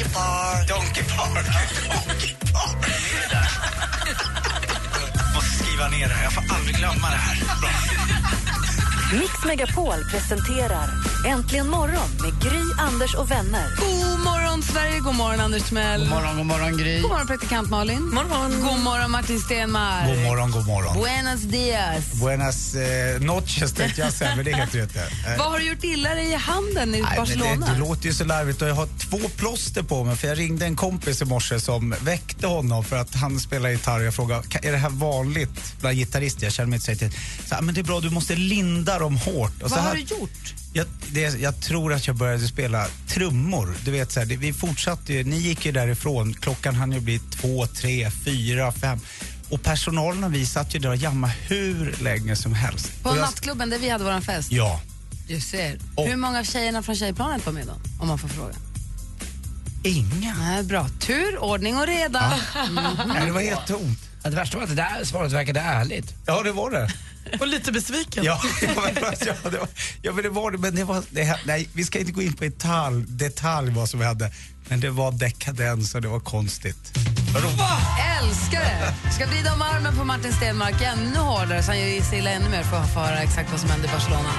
Donkey Park. Donkey Park. Donkey Park. Måste skriva ner det här. Jag får aldrig glömma det här. Bra. Mix Megapol presenterar Äntligen morgon med Gry, Anders och vänner. God morgon, Sverige! God morgon, Anders Timell. God morgon, god morgon Gry. God morgon, praktikant Malin. morgon. God morgon, Martin Stenmark. God morgon, god morgon. Buenos dias. Buenas eh, noches tänkte jag säga, men det helt rätt. Eh, Vad har du gjort illa dig i handen i nej, Barcelona? Det, det låter ju så larvigt och jag har två plåster på mig för jag ringde en kompis i morse som väckte honom för att han spelar gitarr och jag frågade, "Ka- är det här vanligt bland gitarrister? Jag känner mig inte. Så, "Ah, men det är bra, du måste linda dem hårt. Och Vad har du gjort? Jag, det, jag tror att jag började spela trummor. Du vet, så här, det, vi fortsatte ju, ni gick ju därifrån, klockan hann ju bli två, tre, fyra, fem. Och personalen och vi satt ju där och jammade hur länge som helst. På jag, nattklubben där vi hade vår fest? Ja. Du ser. Och- Hur många av tjejerna från tjejplanet var med då? Om man får fråga. Inga. Nej, bra. Tur, ordning och reda. Nej, det var helt tomt. Det värsta var att det där svaret verkade ärligt. Ja, det var det. Och lite besviken. Ja, ja, men, ja, det var, ja, men det var det. Men det var, det, nej, vi ska inte gå in på detalj, detalj vad som hände. Men det var dekadens och det var konstigt. Älskar det! Ska vrida om armen på Martin Stenmark ännu hårdare så han gör sig illa ännu mer för att få höra exakt vad som hände i Barcelona.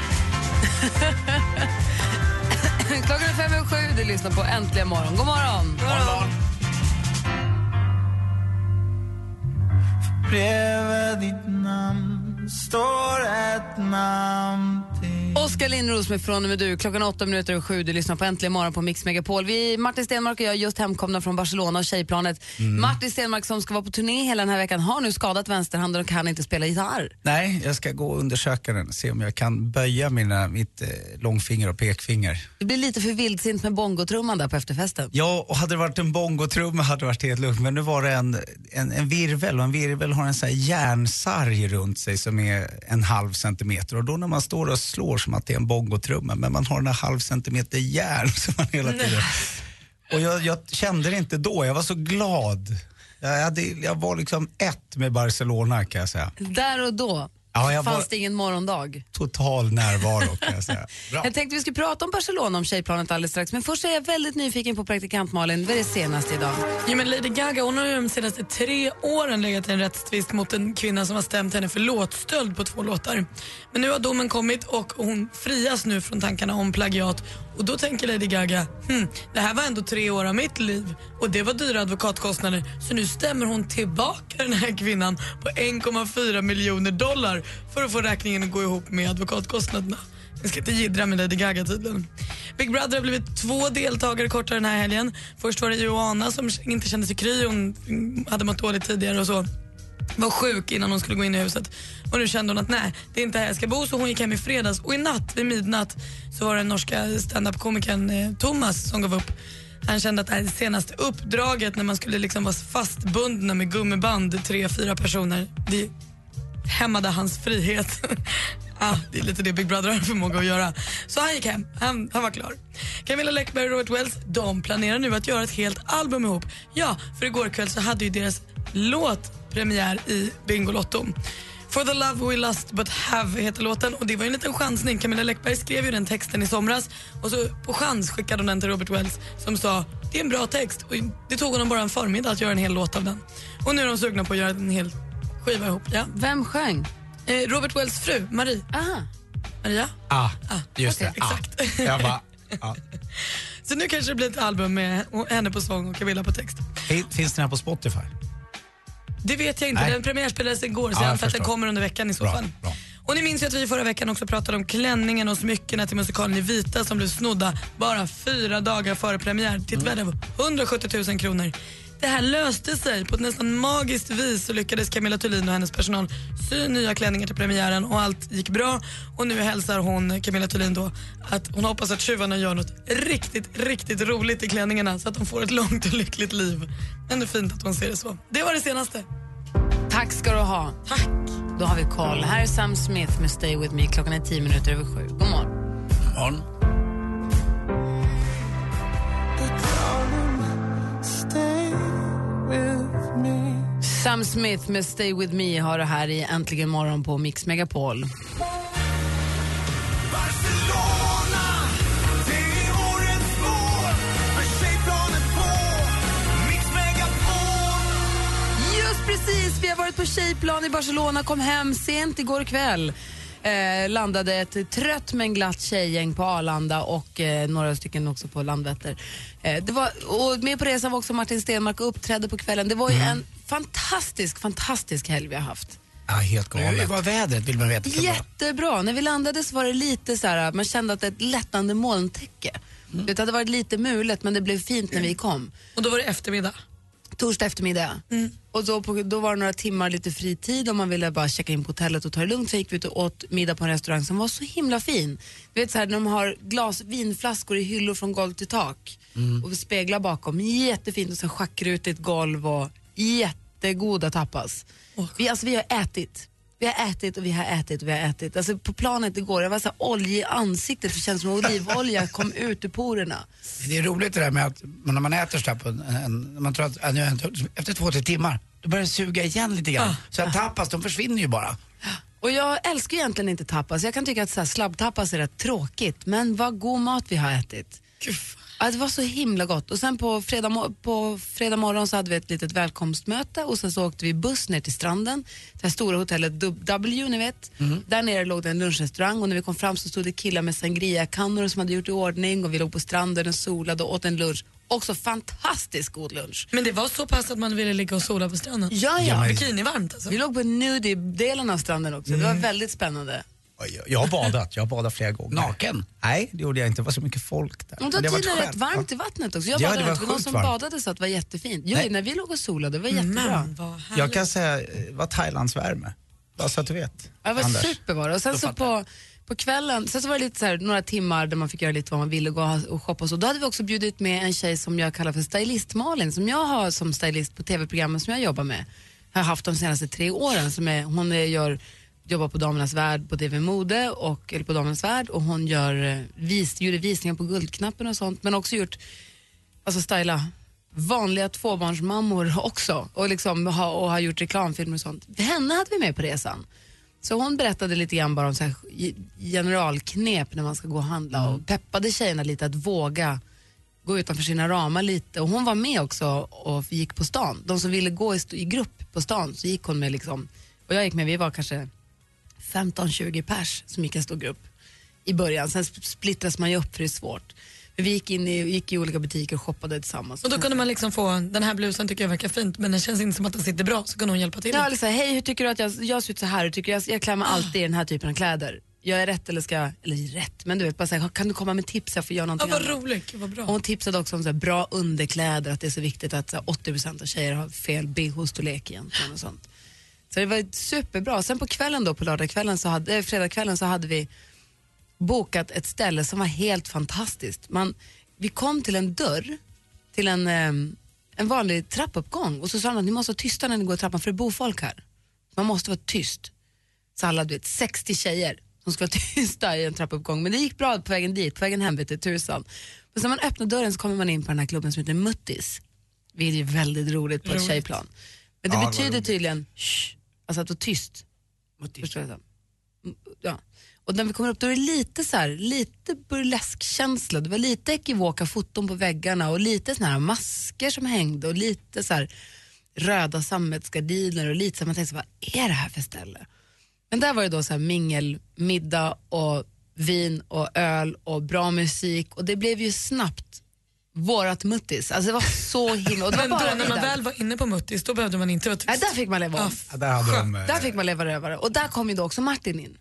Klockan är fem över sju, du lyssnar på Äntligen morgon. God morgon! God morgon. Bredvid ditt namn. Står ett namn. Oskar Lindros med Från och med du. Klockan åtta minuter och sju. Du lyssnar på Äntligen morgon på Mix Megapol. Vi, Martin Stenmark och jag är just hemkomna från Barcelona och tjejplanet. Martin Stenmark som ska vara på turné hela den här veckan har nu skadat vänsterhanden och kan inte spela gitarr. Nej, jag ska gå och undersöka den se om jag kan böja mina, mitt eh, långfinger och pekfinger. Det blir lite för vildsint med bongotrumman där på efterfesten. Ja, och hade det varit en bongotrumma hade det varit helt lugnt. Men nu var det en, en, en virvel och en virvel har en sån här järnsarg runt sig som är en halv centimeter. Och då när man står och slår som att det är en bongotrumma men man har den här halv centimeter järn som man hela tiden... Och jag, jag kände det inte då, jag var så glad. Jag, hade, jag var liksom ett med Barcelona kan jag säga. Där och då Ja, jag fanns det ingen morgondag. total närvaro kan jag säga. Bra. Jag tänkte vi skulle prata om Barcelona, om tjejplanet alldeles strax. Men först är jag väldigt nyfiken på praktikant Malin. Vad är det senaste idag? Ja, men Lady Gaga hon har ju de senaste tre åren legat i en rättstvist mot en kvinna som har stämt henne för låtstöld på två låtar. Men nu har domen kommit och hon frias nu från tankarna om plagiat. Och då tänker Lady Gaga, hm, det här var ändå tre år av mitt liv och det var dyra advokatkostnader. Så nu stämmer hon tillbaka den här kvinnan på 1,4 miljoner dollar för att få räkningen att gå ihop med advokatkostnaderna. Jag ska inte jiddra med Lady Gaga tydligen. Big Brother har blivit två deltagare kortare den här helgen. Först var det Joanna som inte kände sig kry, hon hade mått dåligt tidigare och så. Var sjuk innan hon skulle gå in i huset. Och nu kände hon att nej, det är inte här jag ska bo så hon gick hem i fredags. Och i natt vid midnatt så var det den norska standup-komikern eh, Thomas som gav upp. Han kände att det här senaste uppdraget när man skulle liksom vara fastbundna med gummiband, tre, fyra personer, det hämmade hans frihet. ah, det är lite det Big Brother har förmåga att göra. Så han gick hem, han, han var klar. Camilla Läckberg och Robert Wells, de planerar nu att göra ett helt album ihop. Ja, för igår kväll så hade ju deras låt premiär i Bingolotto. For the love we lost but have heter låten och det var ju en liten chansning. Camilla Läckberg skrev ju den texten i somras och så på chans skickade hon den till Robert Wells som sa det är en bra text och det tog honom bara en förmiddag att göra en hel låt av den. Och nu är de sugna på att göra en hel skiva ihop. Ja. Vem sjöng? Eh, Robert Wells fru, Marie. Aha. Maria? Ah, just okej, det. Ah. exakt. Jag bara, ah. Så nu kanske det blir ett album med henne på sång och Camilla på text. Fin- Finns den här på Spotify? Det vet jag inte. Nej. Den premiärspelades igår så Ja, jag antar att den kommer under veckan i så Bra, fall. bra. Och ni minns ju att vi förra veckan också pratade om klänningen och smyckena till musikalen i Vita som blev snodda bara fyra dagar före premiär till ett värde av 170 000 kronor. Det här löste sig på ett nästan magiskt vis så lyckades Camilla Thulin och hennes personal sy nya klänningar till premiären och allt gick bra. Och nu hälsar hon, Camilla Thulin då, att hon hoppas att tjuvarna gör något riktigt, riktigt roligt i klänningarna så att de får ett långt och lyckligt liv. Ändå fint att hon ser det så. Det var det senaste. Tack ska du ha. Tack. Då har vi koll. Här är Sam Smith med Stay With Me. Klockan är tio minuter över sju. God morgon. Morgon. Sam Smith med Stay With Me har det här i Äntligen morgon på Mix Megapol. Just precis, vi har varit på tjejplan i Barcelona, kom hem sent igår kväll. Eh, landade ett trött men glatt tjejgäng på Arlanda och eh, några stycken också på Landvetter. Eh, det var, och med på resan var också Martin Stenmark och uppträdde på kvällen. Det var ju en fantastisk, fantastisk helg vi har haft. Ja, helt Hur galet. var vädret vill man veta. Jättebra. När vi landade så var det lite så här, man kände att det är ett lättande molntäcke. Det hade varit lite mulet men det blev fint när vi kom. Och då var det eftermiddag. Torsdag eftermiddag. Och då, på, då var det några timmar lite fri tid om man ville bara checka in på hotellet och ta det lugnt. Så gick vi ut och åt middag på en restaurang som var så himla fin. Du vet så här när de har glas, vinflaskor i hyllor från golv till tak och speglar bakom. Jättefint och så schackrutigt golv och jättegoda tapas. Vi, alltså, vi har ätit. Vi har ätit och vi har ätit och vi har ätit. Alltså, på planet igår, jag var så här i ansiktet för det kändes som olivolja kom ut ur porerna. Det är roligt det där med att när man äter så på en, en, man tror att efter två, tre timmar, då börjar det suga igen lite grann. Så att tapas, de försvinner ju bara. Och jag älskar egentligen inte tapas. Jag kan tycka att så här slabbtapas är rätt tråkigt. Men vad god mat vi har ätit. Ja, det var så himla gott. Och sen på fredag, på fredag morgon så hade vi ett litet välkomstmöte och sen så åkte vi buss ner till stranden. Det här stora hotellet W, ni vet. Där nere låg det en lunchrestaurang och när vi kom fram så stod det killar med sangria-kannor som hade gjort i ordning och vi låg på stranden och solade och åt en lunch. Också fantastiskt god lunch. Men det var så pass att man ville ligga och sola på stranden? Ja, ja. Bikinivarmt alltså? Vi låg på nudie-delen av stranden också. Det var väldigt spännande. Jag, har badat, jag har badat flera gånger. Naken? Nej, det gjorde jag inte. Det var så mycket folk där. Och då Men det har varit tiden rätt varmt i vattnet också. Jag Ja, badade det var inte, men någon som varmt. badade sa att det var jättefint. Jo, Nej. när vi låg och solade, det var jättebra. Men härligt. Jag kan säga, det var Thailands värme. Bara så att du vet. Ja, det var Anders. super var det. Och sen Då så på, på kvällen, sen så var det lite så här, några timmar där man fick göra lite vad man ville och gå och shoppa och så. Då hade vi också bjudit med en tjej som jag kallar för stylist Malin, som jag har som stylist på tv-programmen som jag jobbar med. Jag har haft de senaste tre åren. Som är, hon är, gör, jobbar på Damernas Värld på TV Mode, och, eller på Damernas Värld och hon gör, eh, vis, gjorde visningar på Guldknappen och sånt, men också gjort alltså styla vanliga tvåbarnsmammor också och, liksom ha, och har gjort reklamfilmer och sånt. Henne hade vi med på resan. Så hon berättade lite grann bara om så här ge- generalknep när man ska gå och handla och peppade tjejerna lite att våga gå utanför sina ramar lite. Och hon var med också och gick på stan. De som ville gå i, i grupp på stan så gick hon med liksom, och jag gick med, vi var kanske 15-20 pers som gick en stor grupp i början. Sen sp- splittras man ju upp för det är svårt. Vi gick, in i, gick i olika butiker och shoppade tillsammans. Och då kunde man liksom få, den här blusen tycker jag verkar fint men den känns inte som att den sitter bra så kan hon hjälpa till. Ja, här, hej hur tycker du att jag, jag ser ut så här? Hur tycker jag, jag klär mig alltid i den här typen av kläder. Jag är rätt eller ska jag, eller rätt, men du vet bara så här, kan du komma med tips jag får göra Ja, någonting vad annat? roligt, vad bra. Och hon tipsade också om så här, bra underkläder, att det är så viktigt att så här, 80% av tjejer har fel bh-storlek egentligen och sånt. Så det var superbra. Sen på kvällen då, på lördagskvällen, så hade, eh, fredagskvällen så hade vi bokat ett ställe som var helt fantastiskt. Man, vi kom till en dörr, till en, em, en vanlig trappuppgång och så sa de att ni måste vara tysta när ni går i trappan för det bor folk här. Man måste vara tyst. Så alla, du vet, 60 tjejer som ska vara tysta i en trappuppgång. Men det gick bra på vägen dit, på vägen hem vet tusan. Men när man öppnar dörren så kommer man in på den här klubben som heter Muttis. Vilket är väldigt roligt på ett Roligt. tjejplan. Men det Ja, det betyder roligt. tydligen shh, alltså att vara tyst. Förstår du? Mm, Ja. Och när vi kommer upp då är det lite så här, lite burleskkänsla. Det var lite ekivoka foton på väggarna och lite såna här masker som hängde och lite så här röda sammetsgardiner och lite så här, man tänkte så vad är det här för ställe? Men där var det då så här mingel, middag och vin och öl och bra musik och det blev ju snabbt vårat muttis. Alltså det var så himla... Och det var Men då, bara när vi man väl var inne på Muttis då behövde man inte vara tyst. Nej, där fick man leva om. Ja, där hade de, Där fick man leva rövare. Och där kom ju då också Martin in.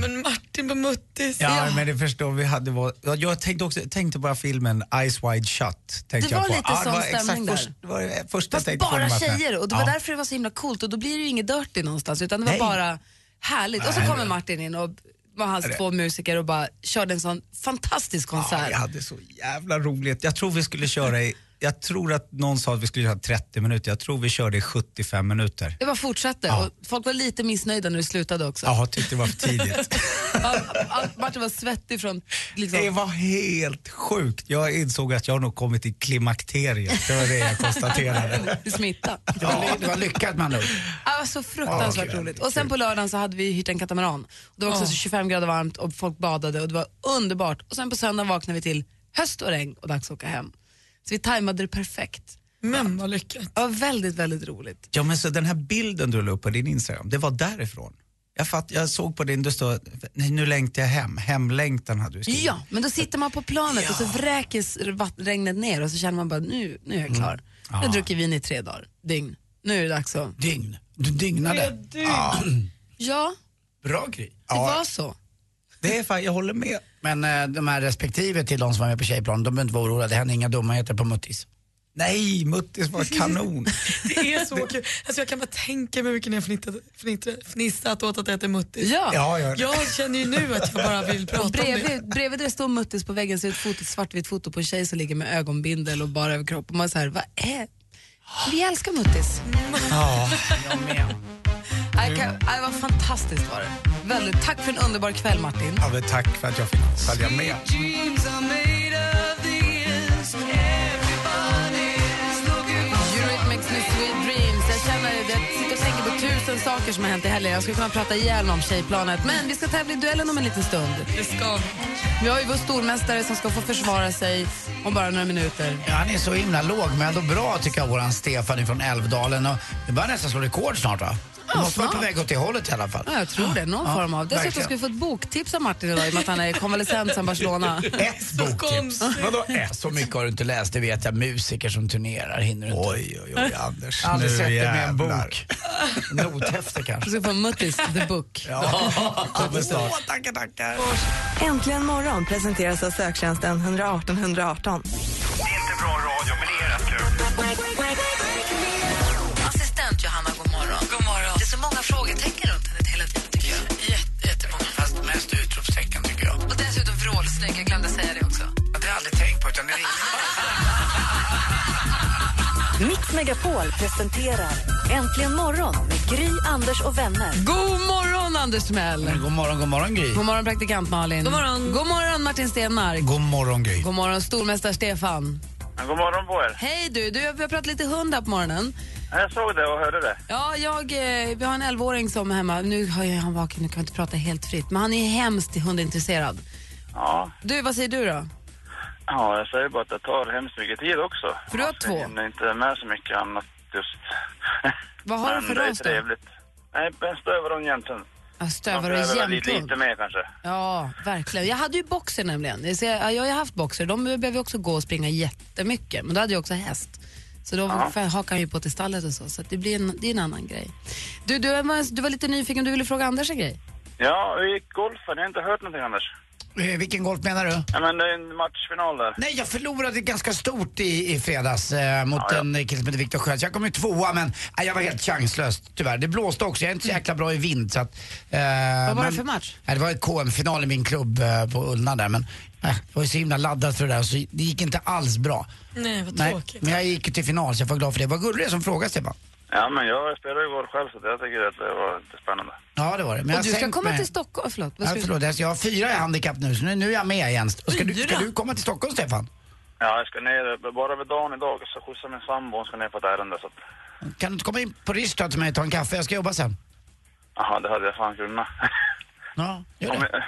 Men Martin på Muttis. Ja, men det förstår vi. Hade var, ja, jag tänkte också tänkte bara filmen Eyes Wide Shut. Tänkte Det var jag på. lite ja, sån var stämning där. Först, det var det första Fast på bara när tjejer och det var Ja. därför det var så himla coolt och då blir det ju inget dirty någonstans utan det var Nej. bara härligt. Och så kommer Martin in och var hans Det- två musiker och bara körde en sån fantastisk Ja, konsert. jag hade så jävla roligt. Jag tror vi skulle köra i, jag tror att någon sa att vi skulle köra 30 minuter. Jag tror vi körde i 75 minuter. Det bara fortsatte Ja. och folk var lite missnöjda när det slutade också. Ja, tyckte det var för tidigt. Ja, ja, Martin var svettig från... Liksom. Det var helt sjukt. Jag insåg att jag har nog kommit i klimakteriet. Det var det jag konstaterade. Det smittade. Det var, ly- det var lyckat ord. Ja, Det var så fruktansvärt Ja, roligt. Och sen på lördagen så hade vi hyrt en katamaran. Och det var också så 25 grader varmt och folk badade och det var underbart. Och sen på söndagen vaknade vi till höst och regn och dags att åka hem. Så vi tajmade det perfekt. Men vad lyckat. Det var väldigt, väldigt roligt. Ja, men så den här bilden du la upp på din Instagram, det var därifrån. Jag, fatt, jag såg på din, det stod, nej, nu längtar jag hem. Hemlängtan hade du skrivit. Ja, men då sitter man på planet och så vräkes vatt- regnet ner och så känner man bara nu, nu är jag klar. Jag har druckit vin i tre dagar, dygn. Nu är det dags att... Dygn. Du dygnade. Ja, Ja, bra grej. det var så. Det är fan, jag håller med. Men eh, de här respektive till de som var med på tjejplanen, de behöver inte vara oroliga. Det hände inga dumheter på Muttis. Nej, Muttis var kanon. Det är så kul. Alltså jag kan bara tänka mig hur mycket ni har fnittat, fnittat, fnissat åt att heter Muttis. Ja. Ja, ja. Jag känner ju nu att jag bara vill prata Och om det. bredvid, bredvid där det står Muttis på väggen så är det ett foto, ett svartvitt foto på en tjej som ligger med ögonbindel och bara över kropp. Och man är så här, vad är... Vi älskar Muttis. Ja. Jag med. Det var fantastiskt var det. Väldigt, tack för en underbar kväll Martin. Ja, men tack för att jag fick följa med. Eurythmics med Sweet Dreams. Jag känner det. Jag sitter och saker som har hänt i helgen. Jag skulle kunna prata ihjäl om tjejplanet. Men vi ska tävla i duellen om en liten stund. Det ska vi. Vi har ju vår stormästare som ska få försvara sig om bara några minuter. Ja, han är så himla låg men ändå bra tycker jag, våran Stefan från Älvdalen. Och det börjar nästan slå rekord snart va? Det Ja, måste vara på väg åt det hållet i alla fall. Ja, jag tror det. Någon Ja, form av. Dessutom ska vi få ett boktips av Martin idag i och med att han är konvalescent sedan Barcelona. Ett boktips. Vadå ett? Så mycket har du inte läst, det vet jag. Musiker som turnerar hinner du inte. Oj, oj, oj, Anders. Aldrig nu sett det med en bok. Nothäfte kanske. Du ska få Muttis, the book. Kommer snart. tackar, tackar. Äntligen morgon presenteras av söktjänsten 118 118. Assistent vrålsnygg, jag glömde säga det också. Det har jag aldrig tänkt på utan det ringer. Mix Megapol presenterar Äntligen morgon med Gry, Anders och vänner. God morgon Anders Timell. God morgon, god morgon Gry. God morgon praktikant Malin. God morgon. God morgon Martin Stenmark. God morgon, Gry. God morgon stormästare Stefan. God morgon på er. Hej du, du vi har pratat lite hund här på morgonen. Jag såg det och hörde det. Ja, jag, eh, vi har en 11-åring som är hemma. Nu har jag han vaken, nu kan jag inte prata helt fritt. Men han är hemskt hundintresserad. Ja. Du, vad säger du då? ja, jag säger bara att det tar hemskt mycket tid också. För du har Man två. hinner inte med så mycket annat just. Vad har du för det är ras då? trevligt. Nej, en stövare och en jämthund. Ja, Stövare och behöver lite, jämthund. lite mer kanske. Ja, verkligen. Jag hade ju boxer nämligen. Så jag, jag har ju haft boxer. De behöver också gå och springa jättemycket. Men då hade jag också häst. Så då Ja. hakar han ju på till stallet och så. Så det blir en, det är en annan grej. Du, du, var, du var lite nyfiken. Du ville fråga Anders en grej. Ja, hur gick golfen? Jag har inte hört någonting Anders. Eh, Vilken golf menar du? Ja, men det är en matchfinal där. Nej, jag förlorade ganska stort i, i fredags eh, mot Ja, ja. en kille som heter Viktor Sköld. Så jag kom ju tvåa men nej, jag var helt chanslös tyvärr. Det blåste också, jag är inte så jäkla bra i vind. Så att, eh, Vad var men, det för match? Nej, det var ett KM-final i min klubb eh, på Ullna där men eh, jag var ju så himla laddad för det där så det gick inte alls bra. Nej, vad Nej, tråkigt. men jag gick till final så jag var glad för det. Vad gulligt som frågade Stefan. Ja, men jag spelar ju golf själv så jag tycker att det var lite spännande. Ja, det var det. Men Och jag du ska komma mig. till Stockholm. Förlåt. Vad Ja, förlåt, alltså, jag har fyra i handikapp nu så nu, nu är jag med igen. Och ska, du, ska du komma till Stockholm Stefan? Ja, jag ska ner bara över dagen idag så skjutsar min sambo, hon ska ner på ett ärende så att... Kan du inte komma in på Rish då till mig och ta en kaffe? Jag ska jobba sen. Jaha, det hade jag fan kunnat. Ja, gör det. jag,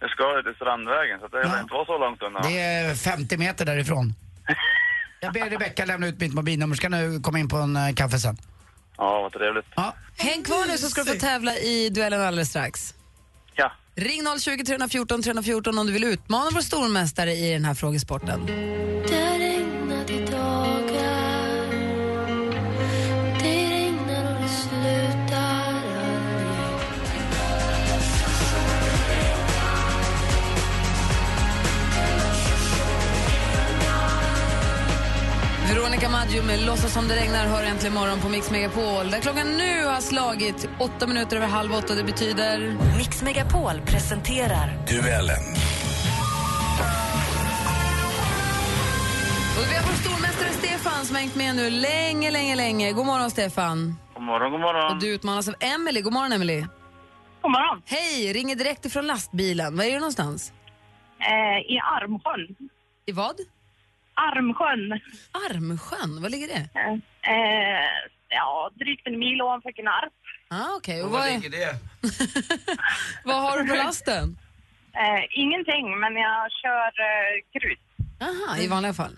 jag ska ju till Strandvägen så det ja. inte vara så långt undan. Det är 50 meter därifrån. Jag ber Rebecka lämna ut mitt mobilnummer, ska nu komma in på en eh, kaffe sen. Ja, vad trevligt. Ja. Häng kvar nu så ska du få tävla i duellen alldeles strax. Ja. Ring 020 314 314 om du vill utmana vår stormästare i den här frågesporten. Veronica Maggio med Låtsas som det regnar hör äntligen morgon på Mix Megapol. Där klockan nu har slagit åtta minuter över halv åtta. Det betyder... Mix Megapol presenterar Duellen. Och vi har vår stormästare Stefan som har hängt med nu länge, länge, länge. God morgon Stefan. God morgon, god morgon. Och du utmanas av Emily. God morgon Emily. God morgon. Hej, ringer direkt ifrån lastbilen. Var är du någonstans? Eh, I Armsjön. I vad? Armsjön. Armsjön, var ligger det? Eh, eh, ja, drygt en mil ovanför Gnarp. Ah, okej. Och Och var vad, ligger det? vad har du på lasten? Eh, ingenting, men jag kör eh, grus. Aha, i vanliga fall.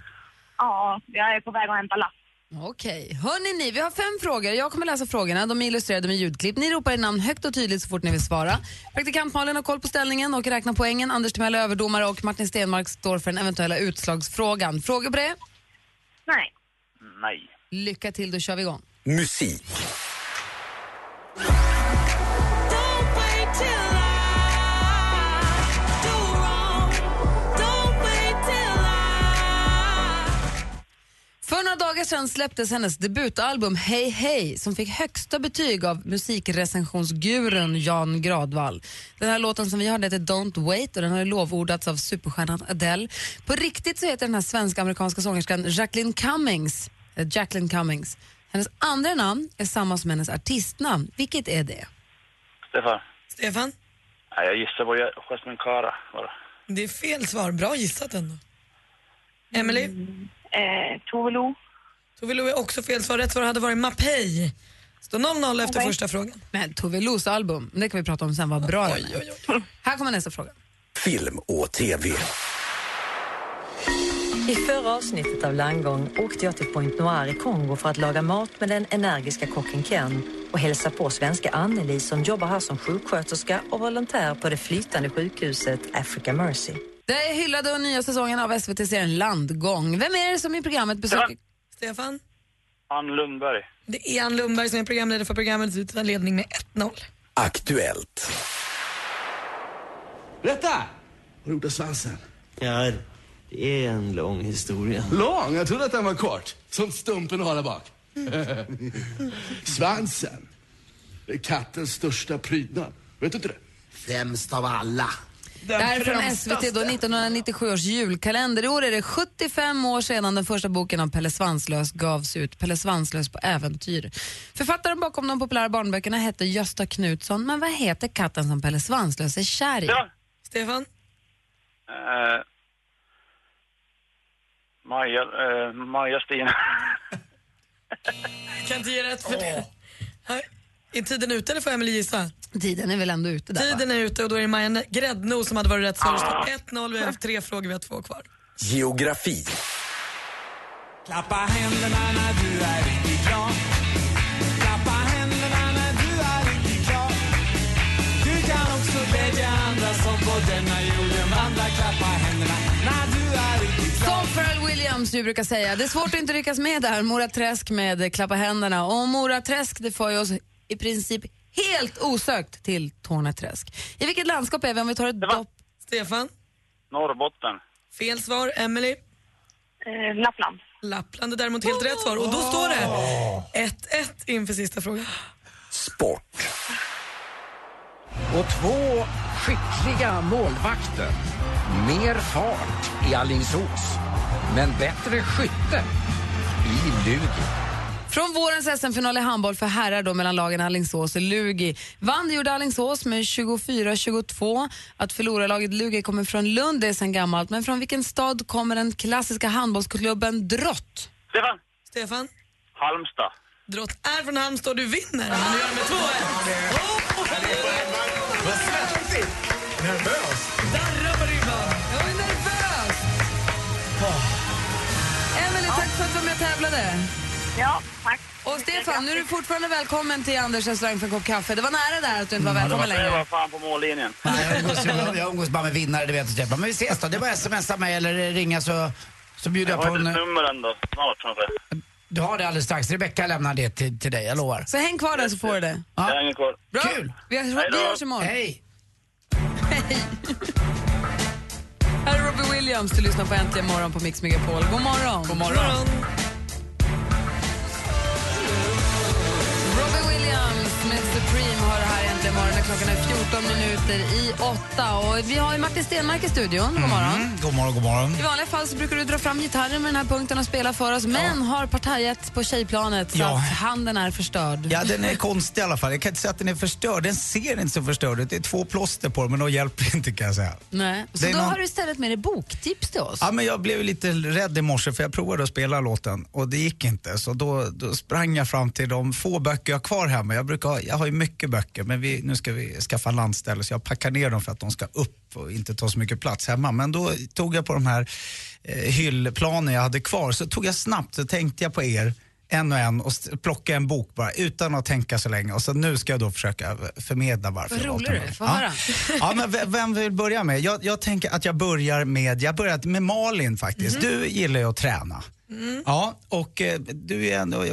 Ja, jag är på väg att hämta last. Okej. Hörni ni, vi har fem frågor. Jag kommer läsa frågorna. De är illustrerade med ljudklipp. Ni ropar er namn högt och tydligt så fort ni vill svara. Praktikant Malin har koll på ställningen och räknar poängen. Anders Timell är överdomare och Martin Stenmark står för den eventuella utslagsfrågan. Frågor på det? Nej. Nej. Lycka till, då kör vi igång. Musik. Några dagar sedan släpptes hennes debutalbum Hey Hey som fick högsta betyg av musikrecensionsgurun Jan Gradvall. Den här låten som vi hörde heter Don't Wait och den har lovordats av superstjärnan Adele. På riktigt så heter den här svenska-amerikanska sångerskan Jacqueline Cummings. eh, Jacqueline Cummings. Hennes andra namn är samma som hennes artistnamn. Vilket är det? Stefan? Stefan? Nej, jag gissar på Jasmine Kara bara. Det är fel svar. Bra gissat ändå. Emily? Eh, Tove Lo. Tove Lo är också fel svar. Rätt svar hade varit Mapei. Står 0-0 efter första frågan. Men Tove Los album, det kan vi prata om sen, vad bra den är. Här kommer nästa fråga. Film och TV. I förra avsnittet av Landgång åkte jag till Point Noir i Kongo för att laga mat med den energiska kocken Ken och hälsa på svenska Anneli som jobbar här som sjuksköterska och volontär på det flytande sjukhuset Africa Mercy. Det är hyllade och nya säsongen av SVT-serien Landgång. Vem är det som i programmet besöker... Stefan? Ann Lundberg. Det är Ann Lundberg som är programledare för programmet utan ledning med 1-0. Aktuellt. Berätta! Vad du gjort av svansen? Ja, det är en lång historia. Lång? Jag trodde att den var kort. Som stumpen har där bak. svansen. Det är kattens största prydnad. Vet du inte det? Främst av alla. Det här är från SVT, då 1997 års julkalender. I år är det 75 år sedan den första boken av Pelle Svanslös gavs ut, Pelle Svanslös på äventyr. Författaren bakom de populära barnböckerna hette Gösta Knutsson, men vad heter katten som Pelle Svanslös är kär i? Ja. Stefan? Eh, Maja, eh, Maja Stina. Jag kan inte ge rätt för det. Här, Är tiden ute eller får Emily gissa? Tiden är väl ändå ute där Tiden är ute och då är det Maja Gräddno som hade varit rätt svar. Det står 1-0, vi har haft tre frågor, vi har två kvar. Geografi. Klappa händerna när du är riktigt glad. Klappa händerna när du är riktigt glad. Du kan också glädja andra som på denna jorden vandrar. Klappa händerna när du är riktigt glad. Som Pharrell Williams ju brukar säga, det är svårt att inte ryckas med där. Mora Träsk med Klappa händerna. Och Mora Träsk det för ju oss i princip helt osökt till Torneträsk. I vilket landskap är vi om vi tar ett dopp? Stefan? Norrbotten. Fel svar. Emily? Eh, Lappland. Lappland är däremot helt rätt svar. Och då står det 1-1 inför sista frågan. Sport. Och två skickliga målvakter. Mer fart i Alingsås, men bättre skytte i Lugi. Från vårens SM-final i handboll för herrar då mellan lagen Alingsås och Lugi. Vann gjorde Alingsås med 24-22. Att förlorarlaget Lugi kommer från Lund det är sedan gammalt. Men från vilken stad kommer den klassiska handbollsklubben Drott? Stefan? Stefan? Halmstad. Drott är från Halmstad och du vinner. Men du gör det med 2-1. Vad svettigt! Nervös. Darrar på ribban. Jag är nervös! Emelie, tack för att du var med och tävlade. Ja, tack. Och Stefan, nu är du fortfarande välkommen till Anders restaurang för en kopp kaffe. Det var nära där att du inte var Det välkommen var, det var längre. fan på mållinjen. Nej, jag umgås, jag, jag umgås bara med vinnare, det vet du Stefan. Men vi ses då. Det är bara att smsa mig eller ringa så, så bjuder Jag jag på har ett en... nummer ändå. Snart kanske. Du har det alldeles strax. Rebecka lämnar det till, till dig, jag lovar. Så häng kvar där så får du det. Jag hänger kvar. Bra. Kul. Vi, hörs- Hej då. vi hörs imorgon. Hej! Här är Robbie Williams. Du lyssnar på Äntligen morgon på Mix Megapol. God morgon. God morgon. Williams med Supreme har det här äntligen morgon. Klockan är 14 minuter i åtta. Och vi har ju Martin Stenmark i studion. God morgon. Mm, god morgon, god morgon. I vanliga fall så brukar du dra fram gitarren med den här punkten och spela för oss, men har partajat på tjejplanet så Ja. att handen är förstörd. Ja, den är konstig i alla fall. Jag kan inte säga att den är förstörd. Den ser inte så förstörd ut. Det är två plåster på den, men de hjälper inte kan jag säga. Nej. Så Det då någon- har du istället med dig boktips till oss. Ja, men jag blev lite rädd i morse för jag provade att spela låten och det gick inte. Så då, då sprang jag fram till de få böcker jag har kvar hemma. Jag, brukar ha, jag har ju mycket böcker men vi, nu ska vi skaffa landställe så jag packar ner dem för att de ska upp och inte ta så mycket plats hemma. Men då tog jag på de här eh, hyllplanen jag hade kvar så tog jag snabbt så tänkte jag på er en och en och plocka en bok bara utan att tänka så länge. Och så nu ska jag då försöka förmedla varför Vad rolig du den. är. Få Ja. höra. Ja, men vem vill börja med? Jag, jag tänker att jag börjar med, jag börjar med Malin faktiskt. Du gillar ju att träna. Ja, och eh, du, är ändå,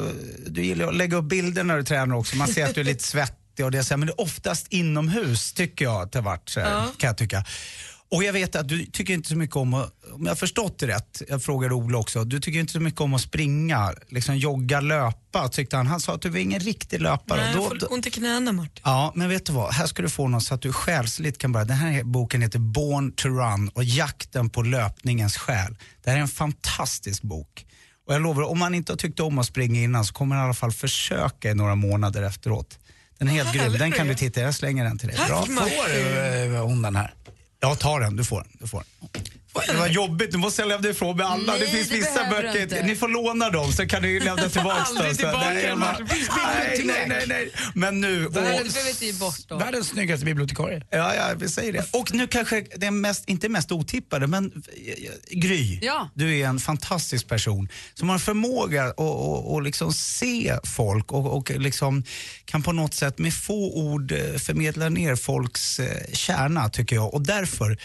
du gillar att lägga upp bilder när du tränar också. Man ser att du är lite svettig och det, så här, men det är oftast inomhus tycker jag att det har varit, här, Ja. kan jag tycka. Och jag vet att du tycker inte så mycket om att, om jag har förstått det rätt, jag frågade Ola också, du tycker inte så mycket om att springa, liksom jogga, löpa tyckte han. Han sa att du var ingen riktig löpare. Nej, jag får ont i knäna Martin. Ja, men vet du vad? Här ska du få något så att du själsligt kan börja. Den här boken heter Born to Run och jakten på löpningens själ. Det här är en fantastisk bok. Och jag lovar, om man inte har tyckt om att springa innan så kommer man i alla fall försöka i några månader efteråt. Den är helt grym. Den kan du titta. Jag slänger den till dig. Tack, Bra. Får, eh, hon den här? Ja, ta den. Du får den. Du får den. Det var jobbigt, du måste lämna ifrån med alla. Nej, det finns det vissa böcker, inte. ni får låna dem så kan ni lämna tillbaka dem. Tillbaka nej, Martin. nej, nej, nej, nej. Men nu... Bort. Världens snyggaste bibliotekarie. Ja, ja, vi säger det. Och nu kanske det mest, inte mest otippade, men eh, Gry. Ja. Du är en fantastisk person som har förmåga att och, och liksom se folk och, och liksom kan på något sätt med få ord eh, förmedla ner folks eh, kärna, tycker jag. Och därför,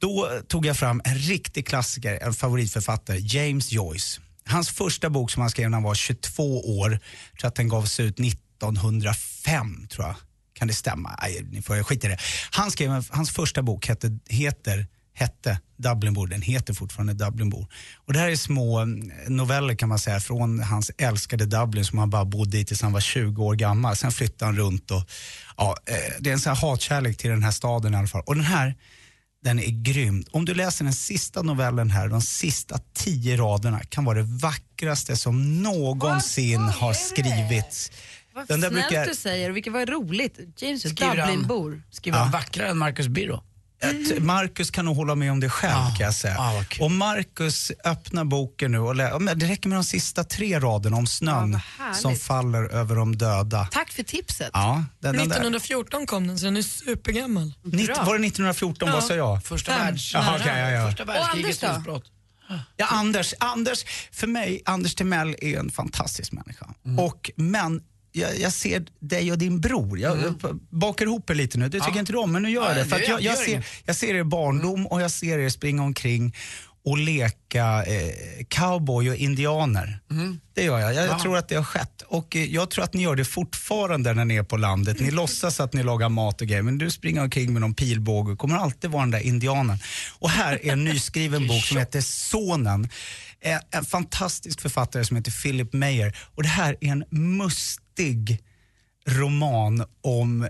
då tog jag fram en riktig klassiker, en favoritförfattare, James Joyce. Hans första bok som han skrev när han var 22 år, jag tror att den gavs ut 1905 tror jag. Kan det stämma? Nej, ni får skita i det. Han skrev, hans första bok hette, heter, hette Dublinbor, den heter fortfarande Dublinbor. Och det här är små mm, noveller kan man säga från hans älskade Dublin som han bara bodde i tills han var 20 år gammal. Sen flyttade han runt och ja, eh, det är en sån här hatkärlek till den här staden i alla fall. Och den här den är grym. Om du läser den sista novellen här, de sista tio raderna kan vara det vackraste som någonsin har skrivits. Vad Den där snällt brukar- du säger och vilket var roligt. James är Skriver han- Dublinbor. Skriver han vackrare än Marcus Birro? Att Marcus kan nog hålla med om det själv kan jag säga. och Marcus öppnar boken nu och lä- ja, det räcker med de sista tre raderna om snön härligt. som faller över de döda. Tack för tipset. Ja, den, den där. 1914 kom den så den är supergammal. Nitt, var det 1914? Vad sa jag? Första Fem. världs... Jaha, okej, ja, ja. Första Och Anders världskrigets då? utbrott. Ja, Anders, Anders, för mig, Anders Timell är en fantastisk människa. Mm. Och, men jag, jag ser dig och din bror, jag bakar ihop er lite nu, det tycker Mm. Ja. jag inte om, men nu gör jag Ja, det. För jag, jag, ser, jag ser er barndom och jag ser er springa omkring och leka eh, cowboy och indianer. Det gör jag. Jag Ja. tror att det har skett. Och eh, jag tror att ni gör det fortfarande när ni är på landet. Ni låtsas att ni lagar mat och grejer, men du springer omkring med någon pilbåge och kommer alltid vara den där indianen. Och här är en nyskriven bok som heter Sonen. En, en fantastisk författare som heter Philip Meyer. Och det här är en mustig roman om eh,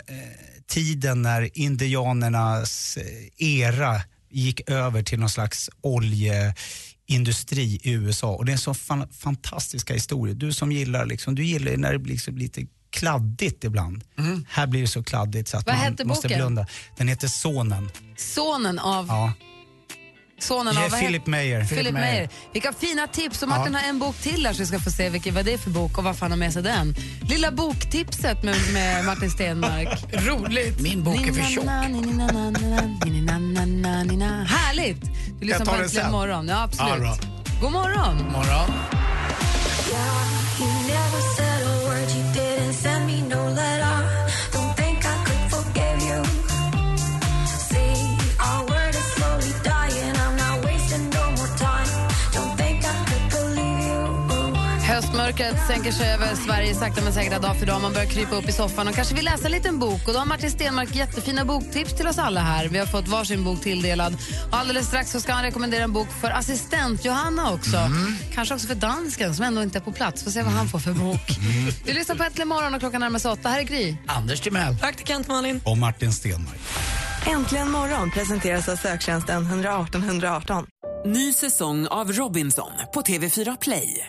tiden när indianernas eh, era gick över till någon slags oljeindustri i USA. Och det är en så fan, fantastiska historia. Du som gillar, liksom, du gillar när det blir så lite kladdigt ibland. Här blir det så kladdigt så att Vad man måste boken? blunda. Den heter Sonen. Sonen av... Ja. Sonen Det är av Philip Meyer. Philip Meyer. Vilka fina tips. Och Martin Ja. har en bok till här så vi ska få se vilken, vad det är för bok och varför han har med sig den. Lilla boktipset med, med Martin Stenmark. Roligt. Min bok är för tjock. Härligt! Du lyssnar på Äntligen morgon. Ja, absolut. Ja. God morgon! Morgon. Höstmörkret sänker sig över Sverige sakta men säkert dag för dag. Man börjar krypa upp i soffan och kanske vill läsa en liten bok. Och då har Martin Stenmark jättefina boktips till oss alla här. Vi har fått varsin bok tilldelad. Och alldeles strax så ska han rekommendera en bok för assistent Johanna också. Kanske också för dansken som ändå inte är på plats. Får se vad han får för bok. Du lyssnar på Äntligen morgon och klockan närmar sig åtta. Här är Gry. Anders Timell. Praktikant Malin. Och Martin Stenmark. Äntligen morgon presenteras av söktjänsten 118 118. Ny säsong av Robinson på TV4 Play.